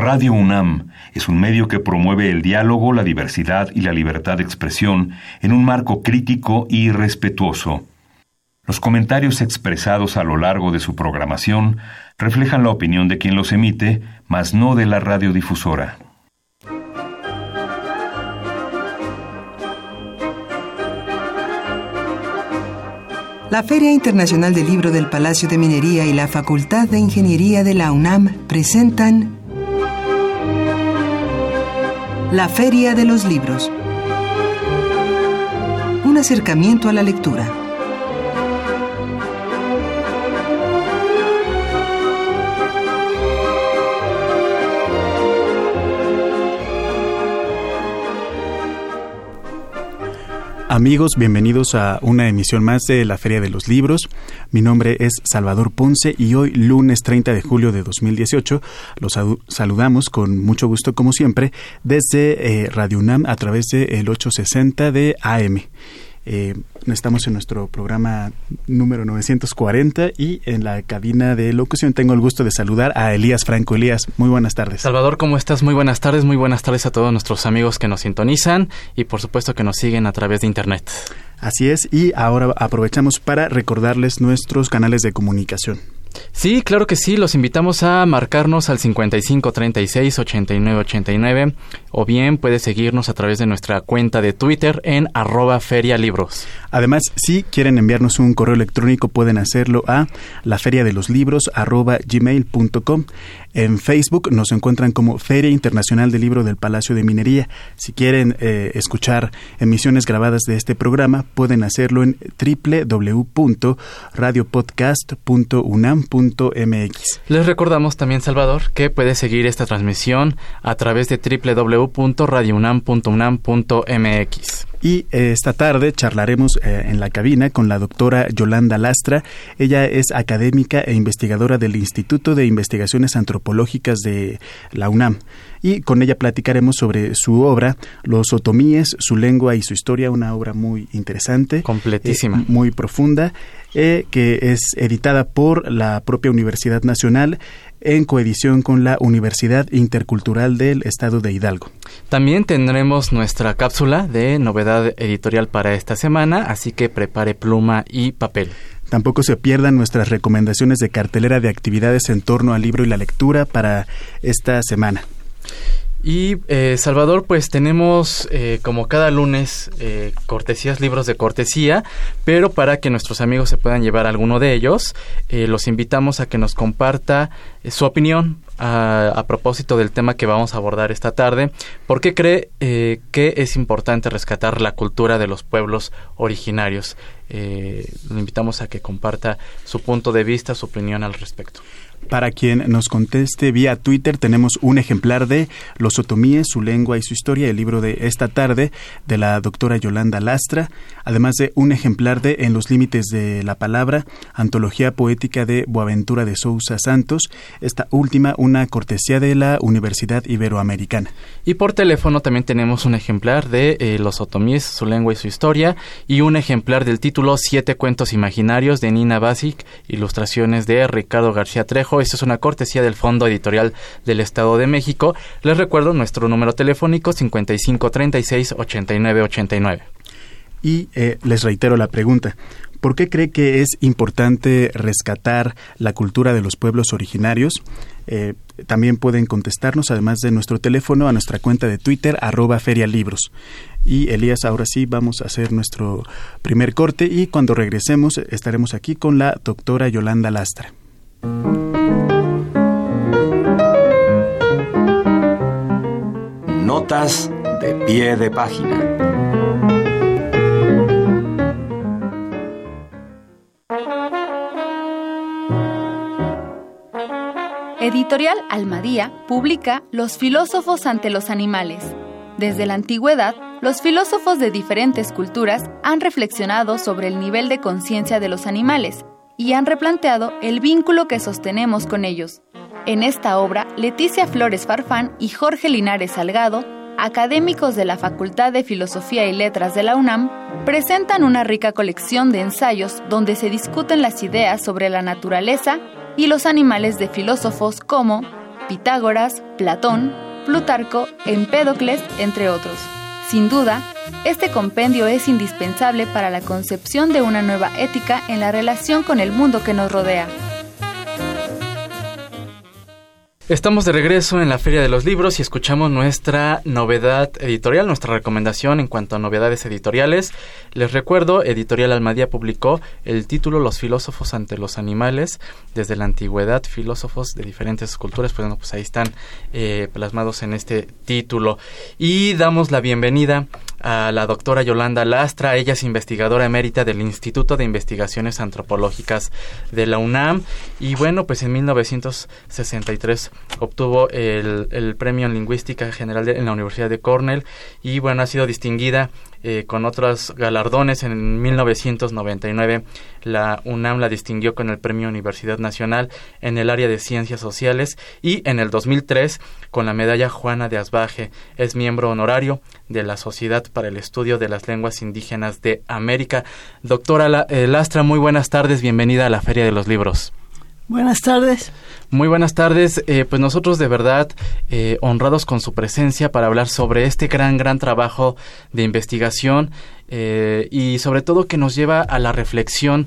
Radio UNAM es un medio que promueve el diálogo, la diversidad y la libertad de expresión en un marco crítico y respetuoso. Los comentarios expresados a lo largo de su programación reflejan la opinión de quien los emite, mas no de la radiodifusora. La Feria Internacional del Libro del Palacio de Minería y la Facultad de Ingeniería de la UNAM presentan La Feria de los Libros. Un acercamiento a la lectura. Amigos, bienvenidos a una emisión más de la Feria de los Libros. Mi nombre es Salvador Ponce y hoy, lunes 30 de julio de 2018, los saludamos con mucho gusto, como siempre, desde eh, Radio UNAM a través del 860 de AM. Eh, estamos en nuestro programa número 940 y en la cabina de locución tengo el gusto de saludar a Elías Franco. Elías, muy buenas tardes. Salvador, ¿cómo estás? Muy buenas tardes, muy buenas tardes a todos nuestros amigos que nos sintonizan y por supuesto que nos siguen a través de Internet. Así es, y ahora aprovechamos para recordarles nuestros canales de comunicación. Sí, claro que sí, los invitamos a marcarnos al 55 36 89 89 o bien puede seguirnos a través de nuestra cuenta de Twitter en arroba ferialibros. Además, si quieren enviarnos un correo electrónico pueden hacerlo a la feria de los libros arroba gmail.com. En Facebook nos encuentran como Feria Internacional del Libro del Palacio de Minería. Si quieren eh, escuchar emisiones grabadas de este programa, pueden hacerlo en www.radiopodcast.unam.mx. Les recordamos también, Salvador, que puede seguir esta transmisión a través de www.radiounam.unam.mx. Y eh, esta tarde charlaremos eh, en la cabina con la doctora Yolanda Lastra. Ella es académica e investigadora del Instituto de Investigaciones Antropológicas de la UNAM. Y con ella platicaremos sobre su obra, Los otomíes, su lengua y su historia, una obra muy interesante. Completísima. Eh, muy profunda, que es editada por la propia Universidad Nacional en coedición con la Universidad Intercultural del Estado de Hidalgo. También tendremos nuestra cápsula de novedad editorial para esta semana, así que prepare pluma y papel. Tampoco se pierdan nuestras recomendaciones de cartelera de actividades en torno al libro y la lectura para esta semana. Y eh, Salvador, pues tenemos eh, como cada lunes eh, cortesías, libros de cortesía, pero para que nuestros amigos se puedan llevar alguno de ellos, los invitamos a que nos comparta su opinión a, a, propósito del tema que vamos a abordar esta tarde. ¿Por qué cree que es importante rescatar la cultura de los pueblos originarios? lo invitamos a que comparta su punto de vista, su opinión al respecto. Para quien nos conteste vía Twitter, tenemos un ejemplar de Los otomíes, su lengua y su historia, el libro de esta tarde de la doctora Yolanda Lastra, además de un ejemplar de En los límites de la palabra, antología poética de Boaventura de Sousa Santos, esta última una cortesía de la Universidad Iberoamericana. Y por teléfono también tenemos un ejemplar de eh, Los otomíes, su lengua y su historia, y un ejemplar del título Siete cuentos imaginarios de Nina Basic, ilustraciones de Ricardo García Trejo, esto es una cortesía del Fondo Editorial del Estado de México. Les recuerdo nuestro número telefónico 5536 8989. Y eh, les reitero la pregunta. ¿Por qué cree que es importante rescatar la cultura de los pueblos originarios? Eh, también pueden contestarnos, además de nuestro teléfono, a nuestra cuenta de Twitter, arroba ferialibros. Y Elías, ahora sí vamos a hacer nuestro primer corte y cuando regresemos estaremos aquí con la doctora Yolanda Lastra. De pie de página. Editorial Almadía publica Los filósofos ante los animales. Desde la antigüedad, los filósofos de diferentes culturas han reflexionado sobre el nivel de conciencia de los animales y han replanteado el vínculo que sostenemos con ellos. En esta obra, Leticia Flores Farfán y Jorge Linares Salgado, académicos de la Facultad de Filosofía y Letras de la UNAM, presentan una rica colección de ensayos donde se discuten las ideas sobre la naturaleza y los animales de filósofos como Pitágoras, Platón, Plutarco, Empédocles, entre otros. Sin duda, este compendio es indispensable para la concepción de una nueva ética en la relación con el mundo que nos rodea. Estamos de regreso en la Feria de los Libros y escuchamos nuestra novedad editorial, nuestra recomendación en cuanto a novedades editoriales. Les recuerdo, Editorial Almadía publicó el título Los filósofos ante los animales, desde la antigüedad, filósofos de diferentes culturas, pues, bueno, pues ahí están eh, plasmados en este título. Y damos la bienvenida a la doctora Yolanda Lastra, ella es investigadora emérita del Instituto de Investigaciones Antropológicas de la UNAM. Y bueno, pues en 1963 obtuvo el, el premio en lingüística general en la Universidad de Cornell. Y bueno, ha sido distinguida eh, con otros galardones. En 1999 la UNAM la distinguió con el Premio Universidad Nacional en el área de Ciencias Sociales y en el 2003 con la medalla Juana de Asbaje. Es miembro honorario de la Sociedad para el Estudio de las Lenguas Indígenas de América. Doctora eh, Lastra, muy buenas tardes. Bienvenida a la Feria de los Libros. Buenas tardes. Muy buenas tardes. Eh, pues nosotros de verdad eh, honrados con su presencia para hablar sobre este gran, gran trabajo de investigación eh, y sobre todo que nos lleva a la reflexión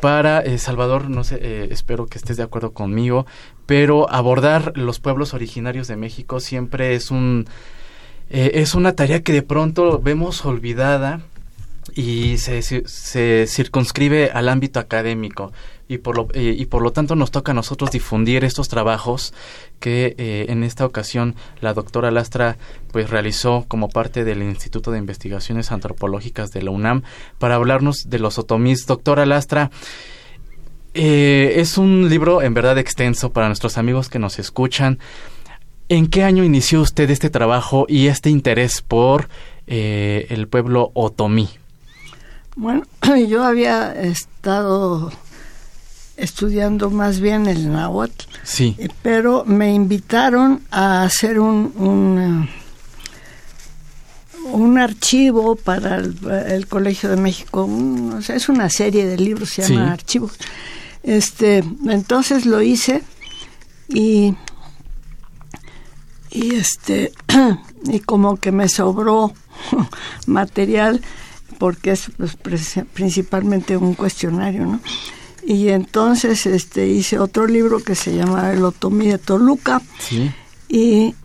para Salvador, no sé, espero que estés de acuerdo conmigo, pero abordar los pueblos originarios de México siempre es un es una tarea que de pronto vemos olvidada y se, se circunscribe al ámbito académico y por lo, eh, y por lo tanto nos toca a nosotros difundir estos trabajos que eh, en esta ocasión la doctora Lastra pues realizó como parte del Instituto de Investigaciones Antropológicas de la UNAM para hablarnos de los otomís. Doctora Lastra, eh, es un libro en verdad extenso para nuestros amigos que nos escuchan. ¿En qué año inició usted este trabajo y este interés por el pueblo otomí? Bueno, yo había estado estudiando más bien el náhuatl. Sí. Eh, pero me invitaron a hacer un, un, eh, archivo para el, Colegio de México. o sea, es una serie de libros, se llama Archivos. Este, entonces lo hice y y este y como que me sobró material porque es pues, principalmente un cuestionario, ¿no? Y entonces este hice otro libro que se llama El Otomí de Toluca. Y,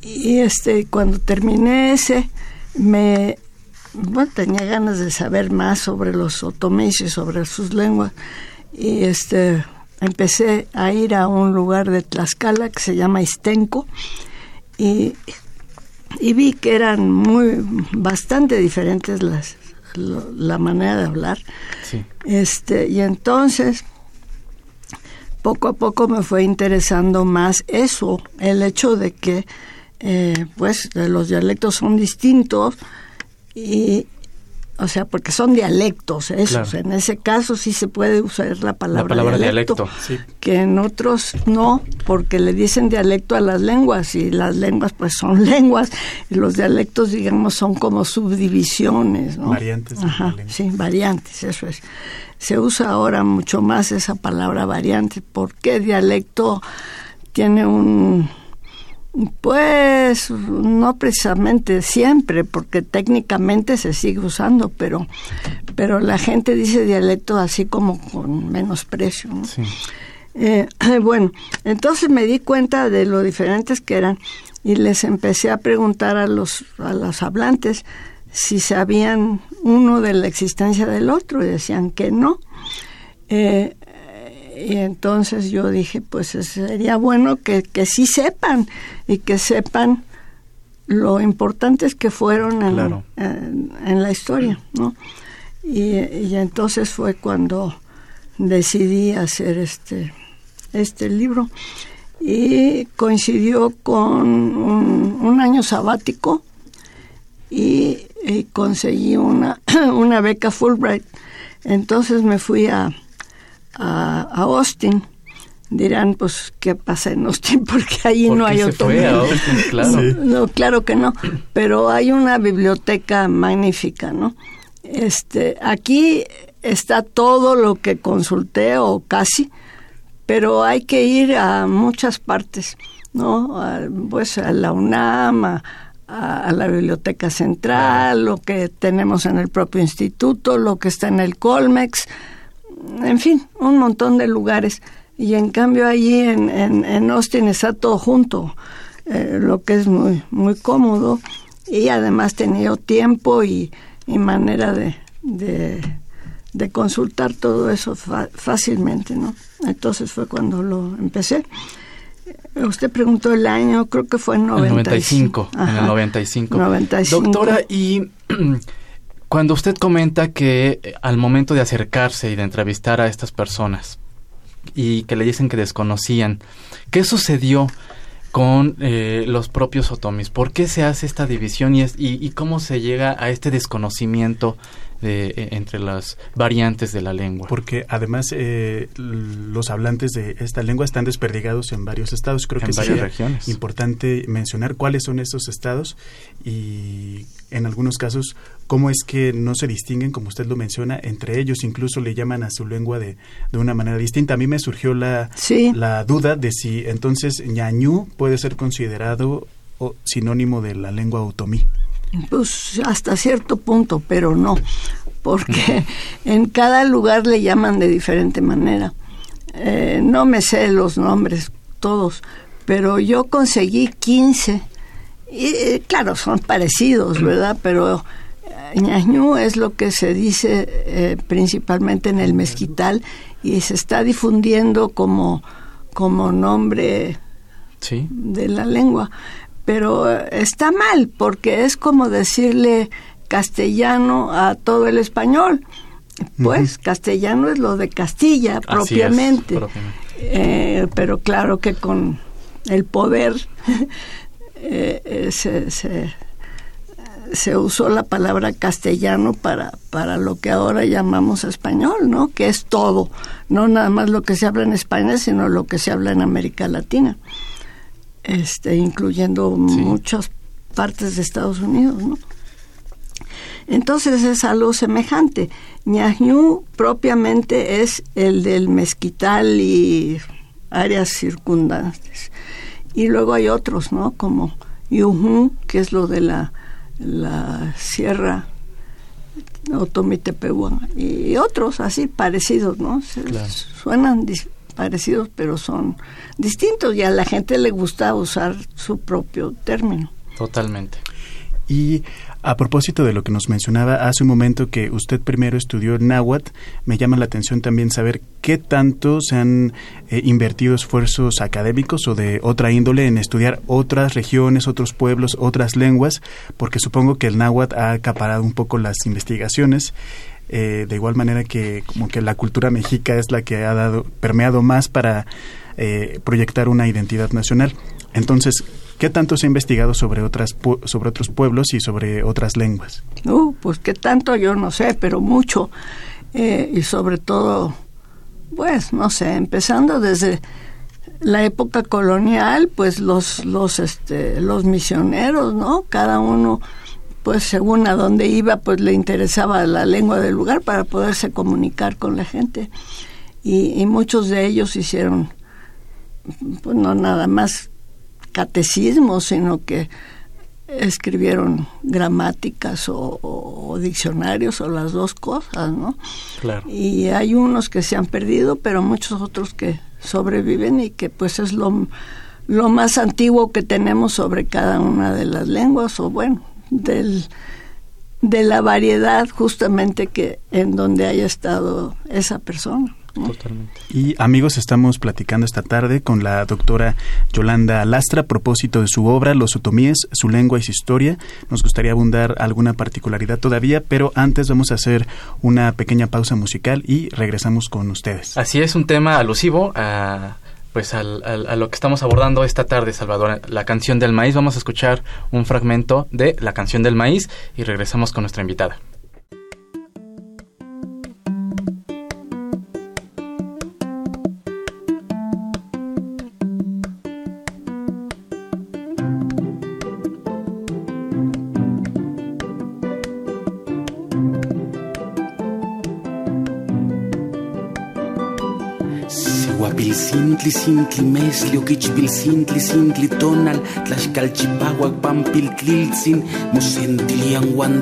y, este cuando terminé ese me bueno, tenía ganas de saber más sobre los otomíes y sobre sus lenguas. Y este empecé a ir a un lugar de Tlaxcala que se llama Istenco. Y, y vi que eran muy bastante diferentes las la manera de hablar. Este, y entonces, poco a poco me fue interesando más eso, el hecho de que, eh, pues, los dialectos son distintos y, o sea, porque son dialectos esos. En ese caso sí se puede usar la palabra, dialecto, que en otros no, porque le dicen dialecto a las lenguas y las lenguas pues son lenguas y los dialectos digamos son como subdivisiones, ¿no? Variantes. Ajá, sí, variantes, eso es. Se usa ahora mucho más esa palabra variante porque dialecto tiene un pues no precisamente siempre, porque técnicamente se sigue usando, pero, pero la gente dice dialecto así como con menosprecio. Eh, bueno, entonces me di cuenta de lo diferentes que eran y les empecé a preguntar a los, a los hablantes si sabían uno de la existencia del otro y decían que no. Eh, y entonces yo dije, pues sería bueno que, que sí sepan y que sepan lo importantes que fueron en, la historia, ¿no? Y, entonces fue cuando decidí hacer este, este libro y coincidió con un, año sabático y, y conseguí una, una beca Fulbright. Entonces me fui a, a, Austin dirán, pues, ¿qué pasa en Austin? Porque ahí no hay otro. claro. No, claro que no. Pero hay una biblioteca magnífica, ¿no? Este, aquí está todo lo que consulté o casi, pero hay que ir a muchas partes. ¿no? pues a la UNAM, a, la Biblioteca Central, lo que tenemos en el propio instituto, lo que está en el Colmex, en fin, un montón de lugares. Y en cambio allí en, en, Austin está todo junto, eh, lo que es muy, muy cómodo y además tenía tiempo y, manera de, de, consultar todo eso fácilmente, ¿no? Entonces fue cuando lo empecé. Usted preguntó el año, creo que fue en 95. en el 95. Doctora, y cuando usted comenta que eh, al momento de acercarse y de entrevistar a estas personas y que le dicen que desconocían, ¿qué sucedió con eh, los propios otomis? ¿Por qué se hace esta división y, es, y cómo se llega a este desconocimiento e, entre las variantes de la lengua. Porque además eh, los hablantes de esta lengua están desperdigados en varios estados. Creo que es importante mencionar cuáles son esos estados y en algunos casos cómo es que no se distinguen, como usted lo menciona, entre ellos incluso le llaman a su lengua de, de una manera distinta. A mí me surgió la, la duda de si entonces ñañú puede ser considerado sinónimo de la lengua otomí. Pues hasta cierto punto, pero no, porque en cada lugar le llaman de diferente manera. Eh, no me sé los nombres todos, pero yo conseguí 15. Y, eh, claro, son parecidos, ¿verdad? Pero eh, ñañú es lo que se dice principalmente en el mezquital y se está difundiendo como, como nombre de la lengua pero está mal porque es como decirle castellano a todo el español. Pues castellano es lo de Castilla propiamente, eh, pero claro que con el poder eh, eh, se, se, usó la palabra castellano para, para lo que ahora llamamos español, ¿no? Que es todo, no nada más lo que se habla en España, sino lo que se habla en América Latina este, incluyendo muchas partes de Estados Unidos, ¿no? Entonces es algo semejante. Ñañú propiamente es el del mezquital y áreas circundantes. Y luego hay otros, ¿no? Como Yuhu, que es lo de la, la sierra Otomitepehuan, y otros así parecidos, ¿no? Suenan parecidos, pero son distintos y a la gente le gusta usar su propio término. Totalmente. Y a propósito de lo que nos mencionaba hace un momento que usted primero estudió náhuatl, me llama la atención también saber qué tanto se han eh, invertido esfuerzos académicos o de otra índole en estudiar otras regiones, otros pueblos, otras lenguas, porque supongo que el náhuatl ha acaparado un poco las investigaciones eh, de igual manera que como que la cultura mexica es la que ha dado permeado más para eh, proyectar una identidad nacional. Entonces, ¿qué tanto se ha investigado sobre otras sobre otros pueblos y sobre otras lenguas? Uh, pues qué tanto yo no sé, pero mucho eh, y sobre todo, pues no sé, empezando desde la época colonial, pues los los este los misioneros, ¿no? Cada uno pues según a dónde iba, pues le interesaba la lengua del lugar para poderse comunicar con la gente. Y, muchos de ellos hicieron, pues no nada más catecismos, sino que escribieron gramáticas o, diccionarios o las dos cosas, ¿no? Claro. Y hay unos que se han perdido, pero muchos otros que sobreviven y que pues es lo, lo más antiguo que tenemos sobre cada una de las lenguas, o bueno, del, de la variedad justamente que en donde haya estado esa persona. Y amigos, estamos platicando esta tarde con la doctora Yolanda Lastra a propósito de su obra Los otomíes, su lengua y su historia. Nos gustaría abundar alguna particularidad todavía, pero antes vamos a hacer una pequeña pausa musical y regresamos con ustedes. Así es, un tema alusivo a pues al, a lo que estamos abordando esta tarde, Salvador, la canción del maíz. Vamos a escuchar un fragmento de la canción del maíz y regresamos con nuestra invitada. Sintli sintli mesli okichpil sintli sintli tonal. Tlaxkalchipahuak pampil tliltzin mosentilian wan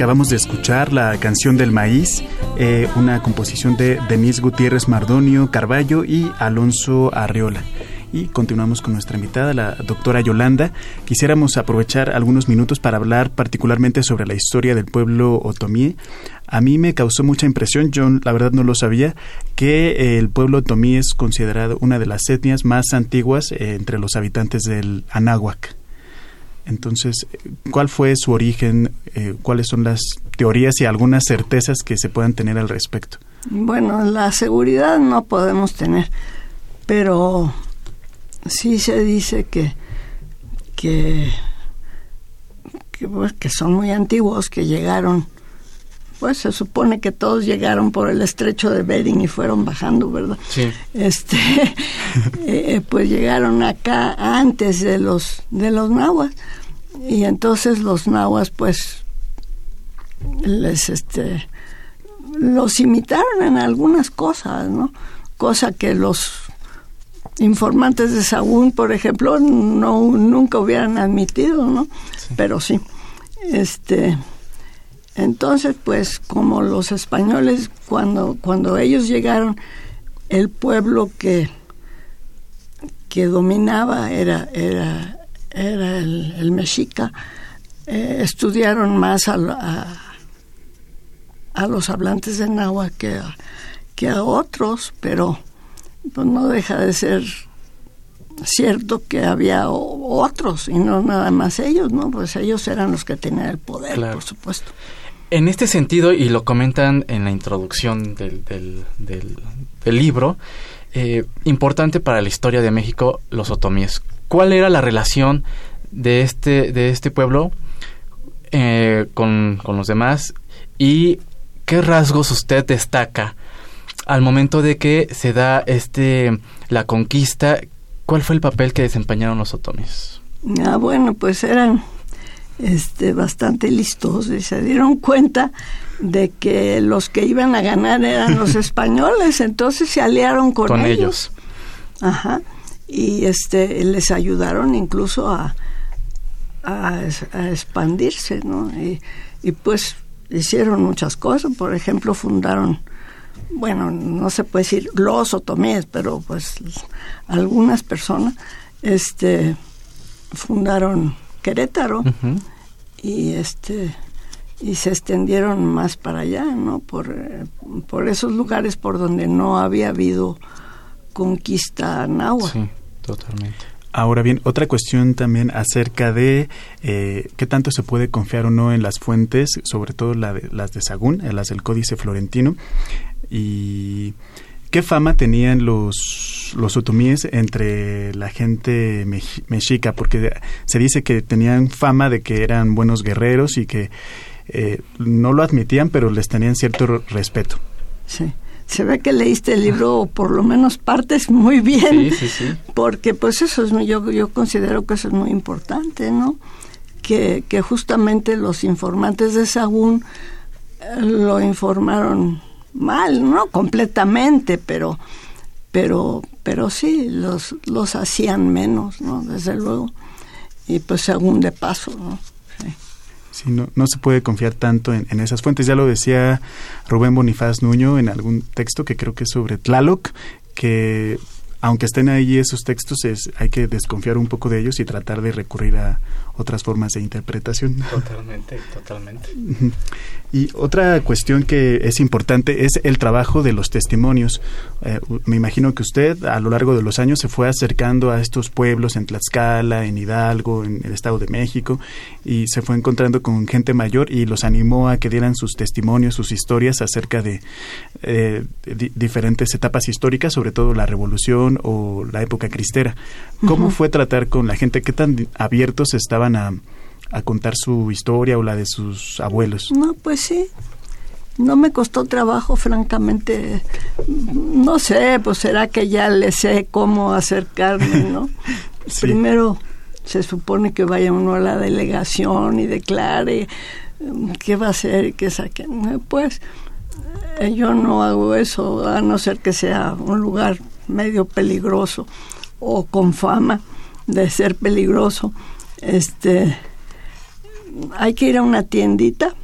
Acabamos de escuchar la canción del maíz, eh, una composición de Denise Gutiérrez Mardonio Carballo y Alonso Arreola. Y continuamos con nuestra invitada, la doctora Yolanda. Quisiéramos aprovechar algunos minutos para hablar particularmente sobre la historia del pueblo otomí. A mí me causó mucha impresión, yo la verdad no lo sabía, que el pueblo otomí es considerado una de las etnias más antiguas eh, entre los habitantes del Anáhuac. Entonces, ¿cuál fue su origen? Eh, ¿Cuáles son las teorías y algunas certezas que se puedan tener al respecto? Bueno, la seguridad no podemos tener, pero sí se dice que que, que, pues, que son muy antiguos, que llegaron, pues se supone que todos llegaron por el estrecho de Bering y fueron bajando, ¿verdad? Sí. Este, eh, pues llegaron acá antes de los de los nahuas y entonces los nahuas pues les este los imitaron en algunas cosas no cosa que los informantes de Sagún por ejemplo no nunca hubieran admitido no pero sí este entonces pues como los españoles cuando cuando ellos llegaron el pueblo que que dominaba era era era el, mexica, eh, estudiaron más a, a, los hablantes de náhuatl que a, que a otros, pero pues, no deja de ser cierto que había otros y no nada más ellos, ¿no? Pues ellos eran los que tenían el poder, por supuesto. En este sentido, y lo comentan en la introducción del, del, del, libro, eh, importante para la historia de México los otomíes cuál era la relación de este, de este pueblo eh, con, con los demás y qué rasgos usted destaca al momento de que se da este la conquista, ¿cuál fue el papel que desempeñaron los otomíes? Ah, bueno, pues eran este bastante listos y se dieron cuenta de que los que iban a ganar eran los españoles, entonces se aliaron con, con ellos. Ajá y este les ayudaron incluso a, a, expandirse, ¿no? Y, y, pues hicieron muchas cosas, por ejemplo fundaron, bueno, no se puede decir los otomíes, pero pues algunas personas este fundaron Querétaro y este y se extendieron más para allá, ¿no? Por, por esos lugares por donde no había habido conquista náhuatl. Totalmente. Ahora bien, otra cuestión también acerca de eh, qué tanto se puede confiar o no en las fuentes, sobre todo la de, las de Sagún, las del Códice Florentino, y qué fama tenían los, los otomíes entre la gente mexica, porque se dice que tenían fama de que eran buenos guerreros y que eh, no lo admitían, pero les tenían cierto respeto. Sí se ve que leíste el libro, o por lo menos partes muy bien, sí, sí, sí. porque pues eso es, yo, yo considero que eso es muy importante, ¿no? Que, que justamente los informantes de Sagún lo informaron mal, no completamente, pero pero pero sí los los hacían menos, ¿no? Desde luego. Y pues según de paso, ¿no? Sí. no, no se puede confiar tanto en, en, esas fuentes. Ya lo decía Rubén Bonifaz Nuño en algún texto que creo que es sobre Tlaloc, que aunque estén ahí esos textos, es, hay que desconfiar un poco de ellos y tratar de recurrir a otras formas de interpretación. Totalmente, totalmente. Y otra cuestión que es importante es el trabajo de los testimonios. Eh, me imagino que usted a lo largo de los años se fue acercando a estos pueblos en Tlaxcala, en Hidalgo, en el Estado de México, y se fue encontrando con gente mayor y los animó a que dieran sus testimonios, sus historias acerca de eh, di diferentes etapas históricas, sobre todo la Revolución o la época cristera. ¿Cómo uh -huh. fue tratar con la gente? ¿Qué tan abiertos estaban a, a, contar su historia o la de sus abuelos? No, pues sí. No me costó trabajo, francamente. No sé, pues será que ya le sé cómo acercarme, ¿no? sí. Primero se supone que vaya uno a la delegación y declare mm, qué va a hacer y qué saque. Pues eh, yo no hago eso, a no ser que sea un lugar medio peligroso o con fama de ser peligroso. Este, hay que ir a una tiendita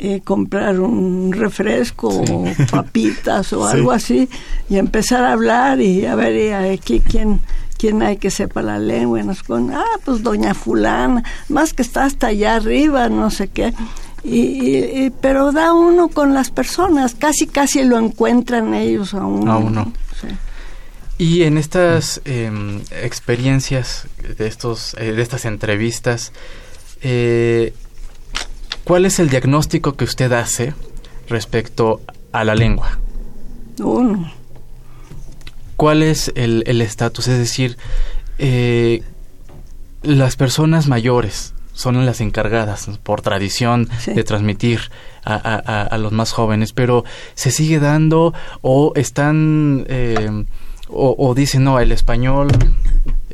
eh, comprar un refresco sí. o papitas o sí. algo así y empezar a hablar y a ver y aquí quién quién hay que sepa la lengua nos con ah pues doña fulana más que está hasta allá arriba no sé qué y, y, y, pero da uno con las personas casi casi lo encuentran ellos a uno, a uno. Sí. Y en estas eh, experiencias de estos eh, de estas entrevistas, eh, ¿cuál es el diagnóstico que usted hace respecto a la lengua? Uno. ¿Cuál es el estatus? Es decir, eh, las personas mayores son las encargadas por tradición sí. de transmitir a, a, a, los más jóvenes, pero se sigue dando o están eh, o, o, dicen no el español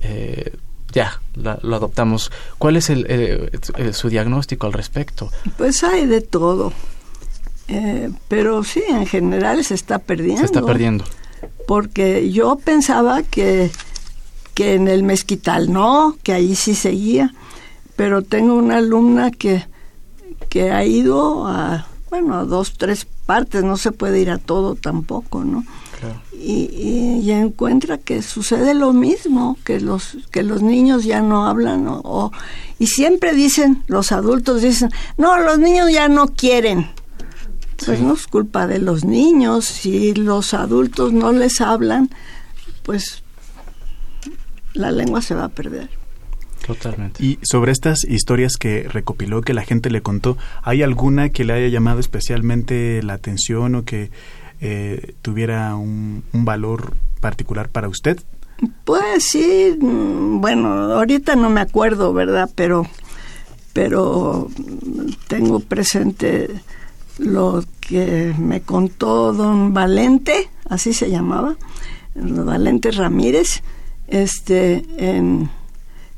eh, ya la, lo adoptamos. ¿Cuál es el, el, su diagnóstico al respecto? Pues hay de todo, eh, pero sí en general se está perdiendo. Se está perdiendo. Porque yo pensaba que que en el mezquital no, que ahí sí seguía pero tengo una alumna que, que ha ido a, bueno, a dos, tres partes, no se puede ir a todo tampoco, ¿no? Claro. Y, y, y, encuentra que sucede lo mismo, que los, que los niños ya no hablan, o, y siempre dicen, los adultos dicen, no, los niños ya no quieren. Pues sí. no es culpa de los niños, si los adultos no les hablan, pues la lengua se va a perder. Totalmente. Y sobre estas historias que recopiló, que la gente le contó, ¿hay alguna que le haya llamado especialmente la atención o que eh, tuviera un, un, valor particular para usted? Pues sí, mm, bueno, ahorita no me acuerdo, ¿verdad? Pero, pero tengo presente lo que me contó don Valente, así se llamaba, Valente Ramírez, este, en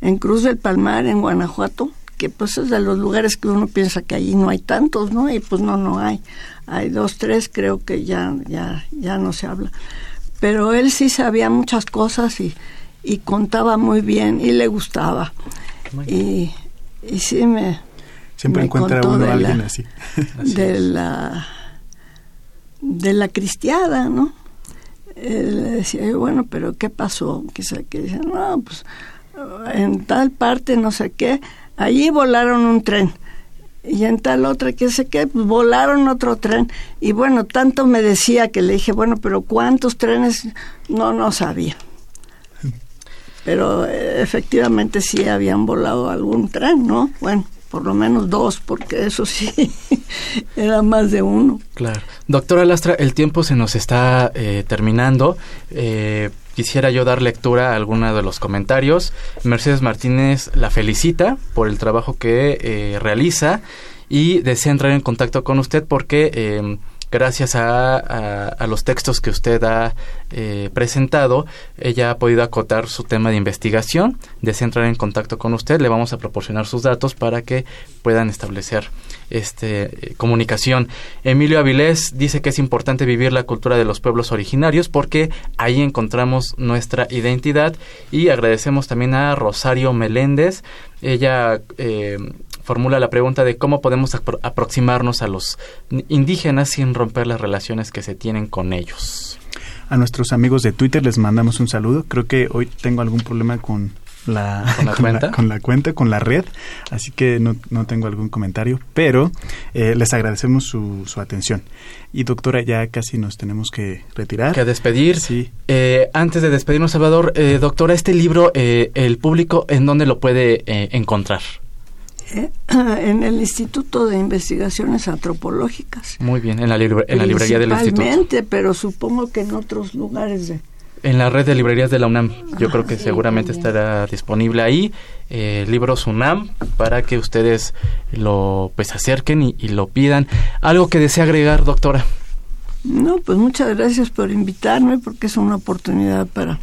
en Cruz del Palmar, en Guanajuato, que pues es de los lugares que uno piensa que allí no hay tantos, ¿no? Y pues no, no hay. Hay dos, tres, creo que ya, ya, ya no se habla. Pero él sí sabía muchas cosas y, y contaba muy bien y le gustaba. Y, y sí me... Siempre me encuentra uno a alguien así. así. De la, de la cristiada, ¿no? Él decía, bueno, pero ¿qué pasó? Que, que dice, no, pues en tal parte, no sé qué, allí volaron un tren. Y en tal otra, que sé qué, pues volaron otro tren. Y bueno, tanto me decía que le dije, bueno, pero ¿cuántos trenes? No, no sabía. Pero eh, efectivamente sí habían volado algún tren, ¿no? Bueno, por lo menos dos, porque eso sí, era más de uno. Claro. Doctora Lastra, el tiempo se nos está eh, terminando. Eh, quisiera yo dar lectura a alguno de los comentarios. Mercedes Martínez la felicita por el trabajo que eh, realiza y desea entrar en contacto con usted porque eh, gracias a, los textos que usted ha eh, presentado, ella ha podido acotar su tema de investigación. Desea entrar en contacto con usted, le vamos a proporcionar sus datos para que puedan establecer este, comunicación. Emilio Avilés dice que es importante vivir la cultura de los pueblos originarios porque ahí encontramos nuestra identidad y agradecemos también a Rosario Meléndez. Ella eh, formula la pregunta de cómo podemos aproximarnos a los indígenas sin romper las relaciones que se tienen con ellos. A nuestros amigos de Twitter les mandamos un saludo. Creo que hoy tengo algún problema con la, ¿Con la cuenta? con la cuenta, con la red, así que no, no tengo algún comentario, pero eh, les agradecemos su, su, atención. Y doctora, ya casi nos tenemos que retirar. Que despedir. Sí. Eh, antes de despedirnos, Salvador, eh, doctora, este libro, el público, ¿en dónde lo puede encontrar? en el Instituto de Investigaciones Antropológicas. Muy bien, en la, en la librería del instituto. pero supongo que en otros lugares de en la red de librerías de la UNAM. Yo creo que seguramente estará disponible ahí eh, libros UNAM para que ustedes lo pues acerquen y, y lo pidan. Algo que desea agregar, doctora. No, pues muchas gracias por invitarme porque es una oportunidad para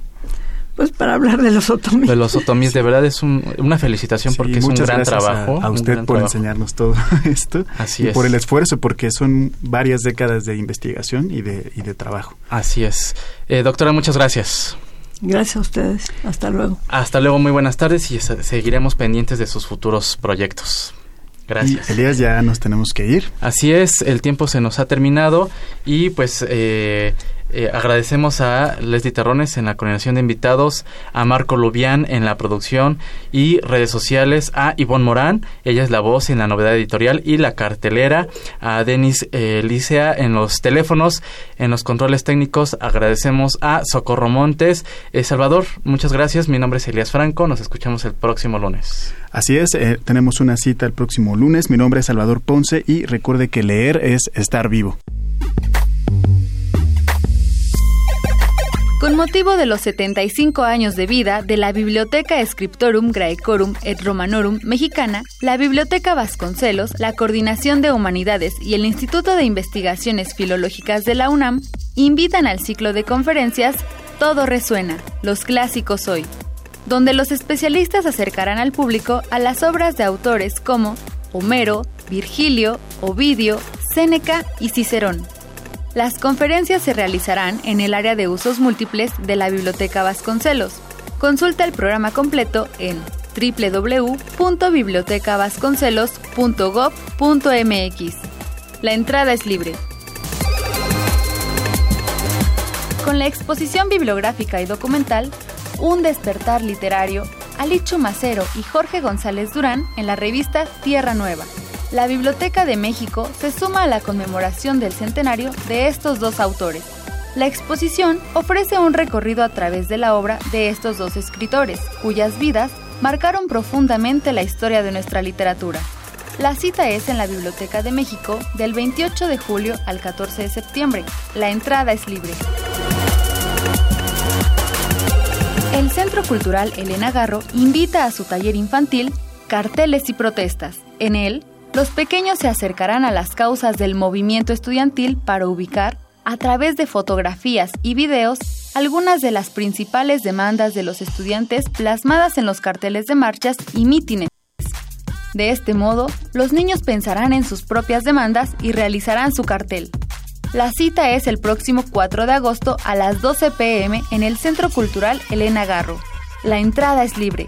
pues para hablar de los otomíes. De los otomíes, de verdad es una felicitación porque es un gran trabajo. A, usted por enseñarnos todo esto. Así y por el esfuerzo, porque son varias décadas de investigación y de, y de trabajo. Así es. Eh, doctora, muchas gracias. Gracias a ustedes. Hasta luego. Hasta luego, muy buenas tardes y seguiremos pendientes de sus futuros proyectos. Gracias. Elías, ya nos tenemos que ir. Así es, el tiempo se nos ha terminado y pues eh, eh, agradecemos a Leslie Terrones en la coordinación de invitados, a Marco Lubián en la producción y redes sociales, a Ivonne Morán, ella es la voz en la novedad editorial y la cartelera, a Denis eh, Licea en los teléfonos, en los controles técnicos, agradecemos a Socorro Montes. Eh, Salvador, muchas gracias, mi nombre es Elías Franco, nos escuchamos el próximo lunes. Así es, tenemos una cita el próximo lunes, mi nombre es Salvador Ponce y recuerde que leer es estar vivo. Con motivo de los 75 años de vida de la Biblioteca Scriptorum Graecorum et Romanorum mexicana, la Biblioteca Vasconcelos, la Coordinación de Humanidades y el Instituto de Investigaciones Filológicas de la UNAM invitan al ciclo de conferencias Todo resuena, los clásicos hoy, donde los especialistas acercarán al público a las obras de autores como Homero, Virgilio, Ovidio, Séneca y Cicerón. Las conferencias se realizarán en el área de usos múltiples de la Biblioteca Vasconcelos. Consulta el programa completo en www.bibliotecavasconcelos.gov.mx. La entrada es libre. Con la exposición bibliográfica y documental Un despertar literario, Alicho Macero y Jorge González Durán en la revista Tierra Nueva la Biblioteca de México se suma a la conmemoración del centenario de estos dos autores. La exposición ofrece un recorrido a través de la obra de estos dos escritores, cuyas vidas marcaron profundamente la historia de nuestra literatura. La cita es en la Biblioteca de México del 28 de julio al 14 de septiembre. La entrada es libre. El Centro Cultural Elena Garro invita a su taller infantil Carteles y Protestas. En él, los pequeños se acercarán a las causas del movimiento estudiantil para ubicar, a través de fotografías y videos, algunas de las principales demandas de los estudiantes plasmadas en los carteles de marchas y mítines. De este modo, los niños pensarán en sus propias demandas y realizarán su cartel. La cita es el próximo 4 de agosto a las 12 pm en el Centro Cultural Elena Garro. La entrada es libre.